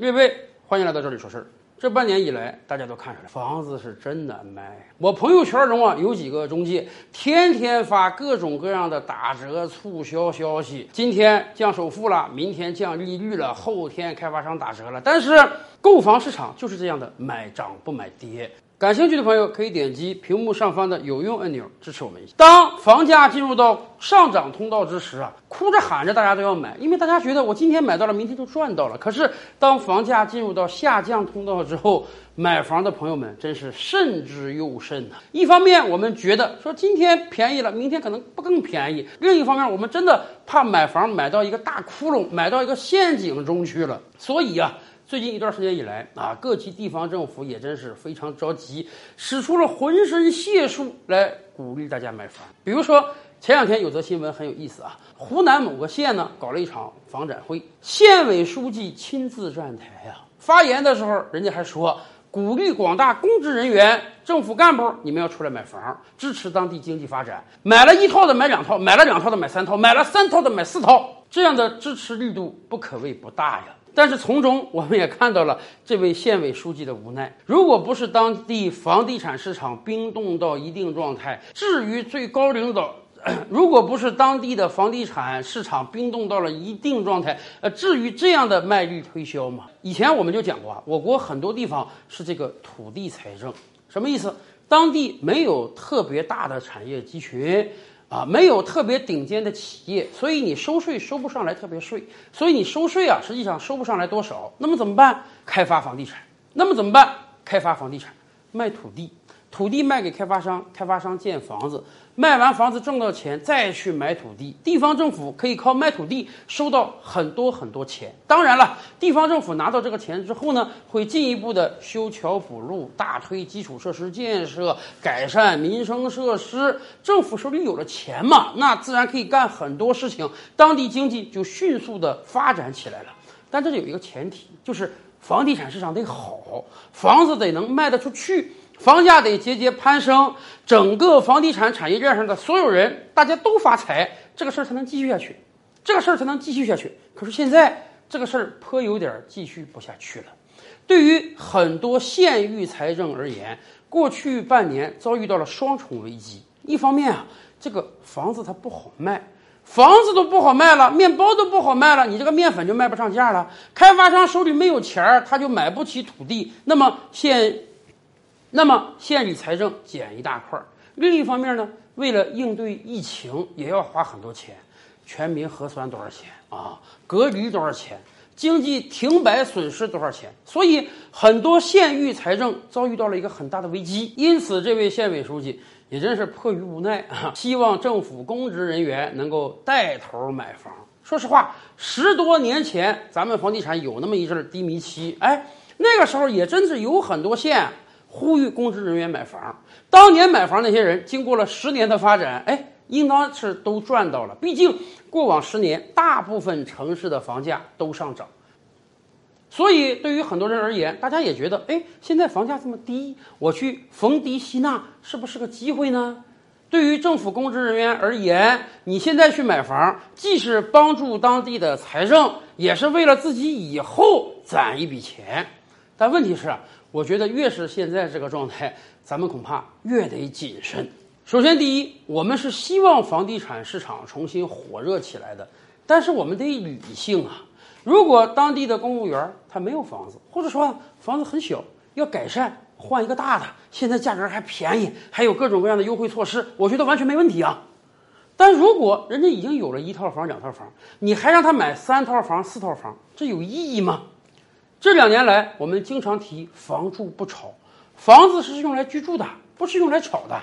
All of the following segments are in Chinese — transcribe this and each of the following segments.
各位，欢迎来到这里说事儿。这半年以来，大家都看出来，房子是真难卖。我朋友圈中啊，有几个中介，天天发各种各样的打折促销消息。今天降首付了，明天降利率了，后天开发商打折了。但是购房市场就是这样的，买涨不买跌。感兴趣的朋友可以点击屏幕上方的有用按钮支持我们一下。当房价进入到上涨通道之时啊，哭着喊着大家都要买，因为大家觉得我今天买到了，明天就赚到了。可是当房价进入到下降通道之后，买房的朋友们真是慎之又慎呐。一方面我们觉得说今天便宜了，明天可能不更便宜；另一方面我们真的怕买房买到一个大窟窿，买到一个陷阱中去了。所以啊。最近一段时间以来啊，各级地方政府也真是非常着急，使出了浑身解数来鼓励大家买房。比如说前两天有则新闻很有意思啊，湖南某个县呢搞了一场房展会，县委书记亲自站台呀，发言的时候人家还说鼓励广大公职人员、政府干部你们要出来买房，支持当地经济发展。买了一套的买两套，买了两套的买三套，买了三套的买四套，这样的支持力度不可谓不大呀。但是从中我们也看到了这位县委书记的无奈。如果不是当地房地产市场冰冻到一定状态，至于最高领导，如果不是当地的房地产市场冰冻到了一定状态，呃，至于这样的卖力推销吗？以前我们就讲过啊，我国很多地方是这个土地财政，什么意思？当地没有特别大的产业集群。啊，没有特别顶尖的企业，所以你收税收不上来特别税，所以你收税啊，实际上收不上来多少。那么怎么办？开发房地产。那么怎么办？开发房地产，卖土地。土地卖给开发商，开发商建房子，卖完房子挣到钱再去买土地，地方政府可以靠卖土地收到很多很多钱。当然了，地方政府拿到这个钱之后呢，会进一步的修桥补路，大推基础设施建设，改善民生设施。政府手里有了钱嘛，那自然可以干很多事情，当地经济就迅速的发展起来了。但这里有一个前提，就是房地产市场得好，房子得能卖得出去。房价得节节攀升，整个房地产产业链上的所有人，大家都发财，这个事儿才能继续下去，这个事儿才能继续下去。可是现在这个事儿颇有点继续不下去了。对于很多县域财政而言，过去半年遭遇到了双重危机。一方面啊，这个房子它不好卖，房子都不好卖了，面包都不好卖了，你这个面粉就卖不上价了。开发商手里没有钱儿，他就买不起土地，那么县。那么县里财政减一大块儿，另一方面呢，为了应对疫情，也要花很多钱，全民核酸多少钱啊？隔离多少钱？经济停摆损失多少钱？所以很多县域财政遭遇到了一个很大的危机。因此，这位县委书记也真是迫于无奈啊，希望政府公职人员能够带头买房。说实话，十多年前咱们房地产有那么一阵低迷期，哎，那个时候也真是有很多县。呼吁公职人员买房。当年买房那些人，经过了十年的发展，哎，应当是都赚到了。毕竟过往十年，大部分城市的房价都上涨，所以对于很多人而言，大家也觉得，哎，现在房价这么低，我去逢低吸纳是不是个机会呢？对于政府公职人员而言，你现在去买房，既是帮助当地的财政，也是为了自己以后攒一笔钱。但问题是。我觉得越是现在这个状态，咱们恐怕越得谨慎。首先，第一，我们是希望房地产市场重新火热起来的，但是我们得理性啊。如果当地的公务员他没有房子，或者说房子很小，要改善换一个大的，现在价格还便宜，还有各种各样的优惠措施，我觉得完全没问题啊。但如果人家已经有了一套房、两套房，你还让他买三套房、四套房，这有意义吗？这两年来，我们经常提“房住不炒”，房子是用来居住的，不是用来炒的。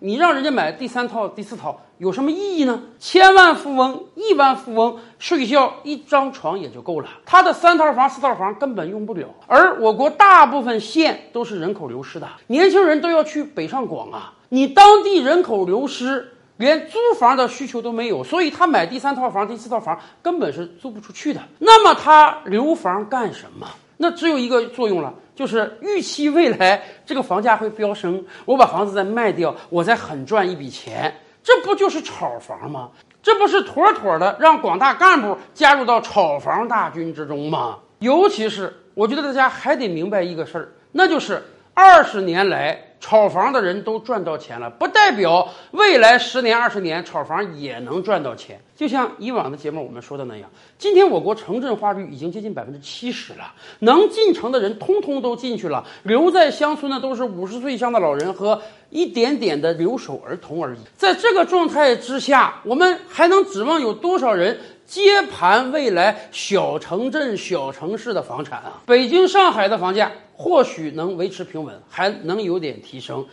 你让人家买第三套、第四套，有什么意义呢？千万富翁、亿万富翁睡觉一张床也就够了，他的三套房、四套房根本用不了。而我国大部分县都是人口流失的，年轻人都要去北上广啊，你当地人口流失。连租房的需求都没有，所以他买第三套房、第四套房根本是租不出去的。那么他留房干什么？那只有一个作用了，就是预期未来这个房价会飙升，我把房子再卖掉，我再狠赚一笔钱。这不就是炒房吗？这不是妥妥的让广大干部加入到炒房大军之中吗？尤其是我觉得大家还得明白一个事儿，那就是二十年来。炒房的人都赚到钱了，不代表未来十年、二十年炒房也能赚到钱。就像以往的节目我们说的那样，今天我国城镇化率已经接近百分之七十了，能进城的人通通都进去了，留在乡村的都是五十岁以上的老人和一点点的留守儿童而已。在这个状态之下，我们还能指望有多少人？接盘未来小城镇、小城市的房产啊，北京、上海的房价或许能维持平稳，还能有点提升。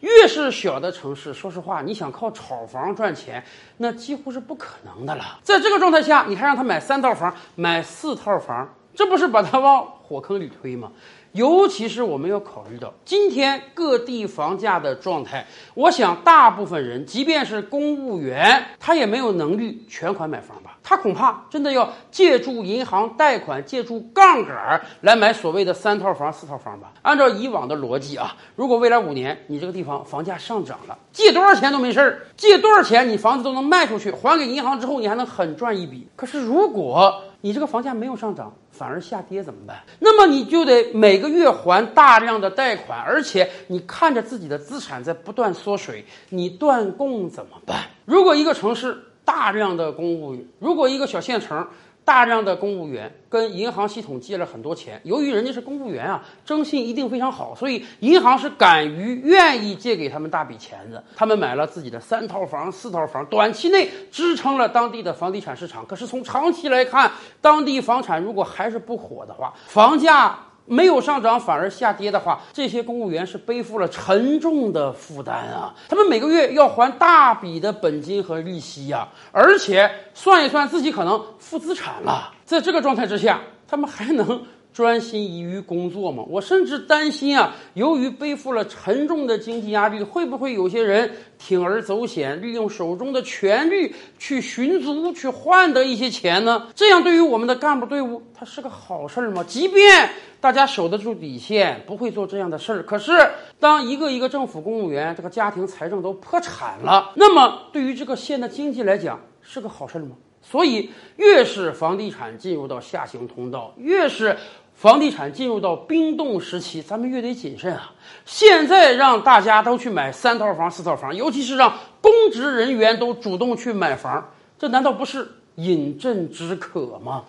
越是小的城市，说实话，你想靠炒房赚钱，那几乎是不可能的了。在这个状态下，你还让他买三套房、买四套房，这不是把他往火坑里推吗？尤其是我们要考虑到今天各地房价的状态，我想大部分人，即便是公务员，他也没有能力全款买房吧？他恐怕真的要借助银行贷款、借助杠杆来买所谓的三套房、四套房吧？按照以往的逻辑啊，如果未来五年你这个地方房价上涨了，借多少钱都没事儿，借多少钱你房子都能卖出去，还给银行之后你还能狠赚一笔。可是如果你这个房价没有上涨，反而下跌怎么办？那么你就得每个月还大量的贷款，而且你看着自己的资产在不断缩水，你断供怎么办？如果一个城市大量的公务员，如果一个小县城。大量的公务员跟银行系统借了很多钱，由于人家是公务员啊，征信一定非常好，所以银行是敢于愿意借给他们大笔钱的。他们买了自己的三套房、四套房，短期内支撑了当地的房地产市场。可是从长期来看，当地房产如果还是不火的话，房价。没有上涨反而下跌的话，这些公务员是背负了沉重的负担啊！他们每个月要还大笔的本金和利息呀，而且算一算自己可能负资产了。在这个状态之下，他们还能？专心于工作吗？我甚至担心啊，由于背负了沉重的经济压力，会不会有些人铤而走险，利用手中的权力去寻租，去换得一些钱呢？这样对于我们的干部队伍，它是个好事儿吗？即便大家守得住底线，不会做这样的事儿，可是当一个一个政府公务员这个家庭财政都破产了，那么对于这个县的经济来讲，是个好事儿吗？所以，越是房地产进入到下行通道，越是房地产进入到冰冻时期，咱们越得谨慎啊！现在让大家都去买三套房、四套房，尤其是让公职人员都主动去买房，这难道不是饮鸩止渴吗？